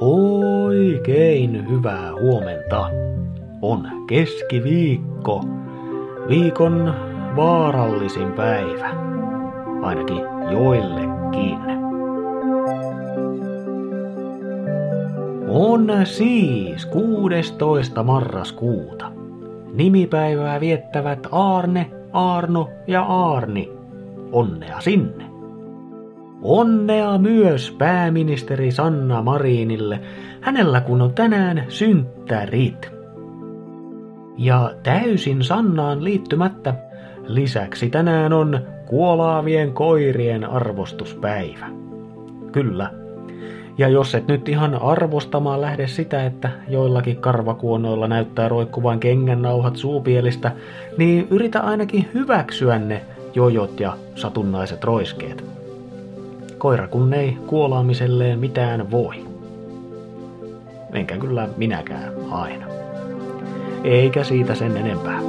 Oikein hyvää huomenta. On keskiviikko. Viikon vaarallisin päivä. Ainakin joillekin. On siis 16. marraskuuta. Nimipäivää viettävät Aarne, Aarno ja Aarni. Onnea sinne! Onnea myös pääministeri Sanna Marinille, hänellä kun on tänään synttärit. Ja täysin Sannaan liittymättä, lisäksi tänään on kuolaavien koirien arvostuspäivä. Kyllä. Ja jos et nyt ihan arvostamaan lähde sitä, että joillakin karvakuonoilla näyttää roikkuvan kengännauhat suupielistä, niin yritä ainakin hyväksyä ne jojot ja satunnaiset roiskeet. Koira kun ei kuolaamiselleen mitään voi. Enkä kyllä minäkään aina. Eikä siitä sen enempää.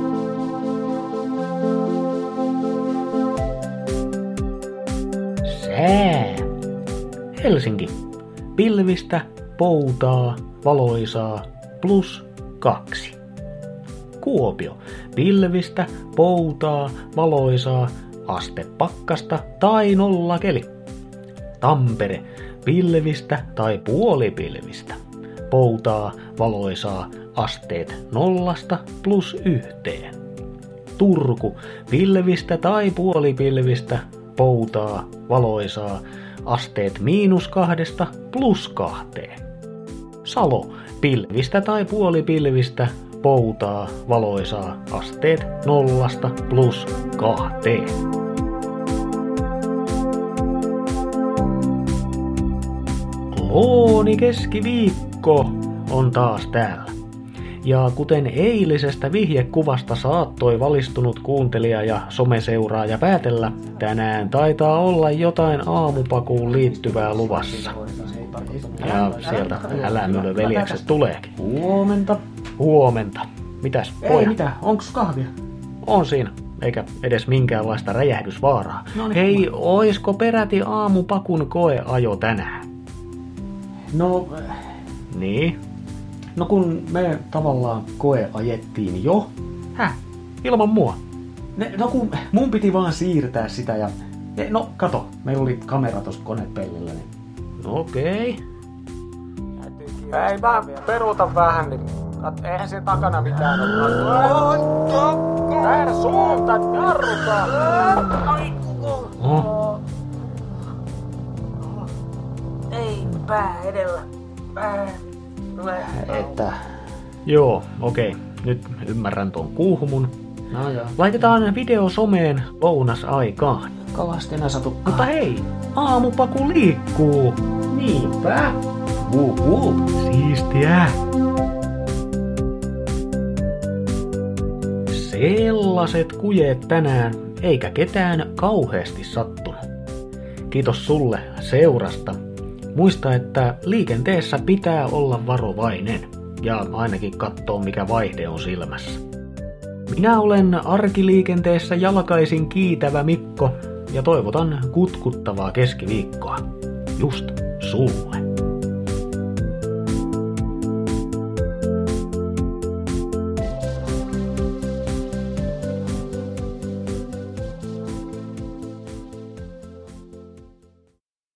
Sää. Helsinki. Pilvistä, poutaa, valoisaa, plus kaksi. Kuopio. Pilvistä, poutaa, valoisaa, aste pakkasta tai nolla keli. Tampere. Pilvistä tai puolipilvistä. Poutaa, valoisaa, asteet nollasta plus yhteen. Turku. Pilvistä tai puolipilvistä, poutaa, valoisaa, asteet miinus kahdesta plus kahteen. Salo, pilvistä tai puolipilvistä, poutaa, valoisaa, asteet nollasta plus kahteen. Looni keskiviikko on taas täällä. Ja kuten eilisestä vihjekuvasta saattoi valistunut kuuntelija ja someseuraaja päätellä, tänään taitaa olla jotain aamupakuun liittyvää luvassa. Ja sieltä älämylö veljekset tuleekin. Huomenta. Huomenta. Mitäs Ei mitään, onks kahvia? On siinä, eikä edes minkäänlaista räjähdysvaaraa. No niin. Hei, oisko peräti aamupakun koeajo tänään? No, äh, Niin. no kun me tavallaan koe ajettiin jo. Häh? Ilman mua? Ne, no kun mun piti vaan siirtää sitä ja... Ne, no kato, meillä oli kamera tossa konepellillä, niin... No okei. Ei mä peruuta vähän, niin kat- eihän sen takana mitään ole. Väärä suuntaan, jarruta! Oh, pää edellä. Pää. Tulee. Että... joo, okei. Nyt ymmärrän ton kuuhumun. No joo. Laitetaan video someen lounasaikaan. Kalastina satukkaa. Mutta hei, aamupaku liikkuu. niinpä. Wup, wup. Siistiä. Sellaiset kujeet tänään, eikä ketään kauheasti sattunut. Kiitos sulle seurasta. Muista, että liikenteessä pitää olla varovainen ja ainakin katsoo mikä vaihde on silmässä. Minä olen arkiliikenteessä jalkaisin kiitävä Mikko ja toivotan kutkuttavaa keskiviikkoa. Just sulle.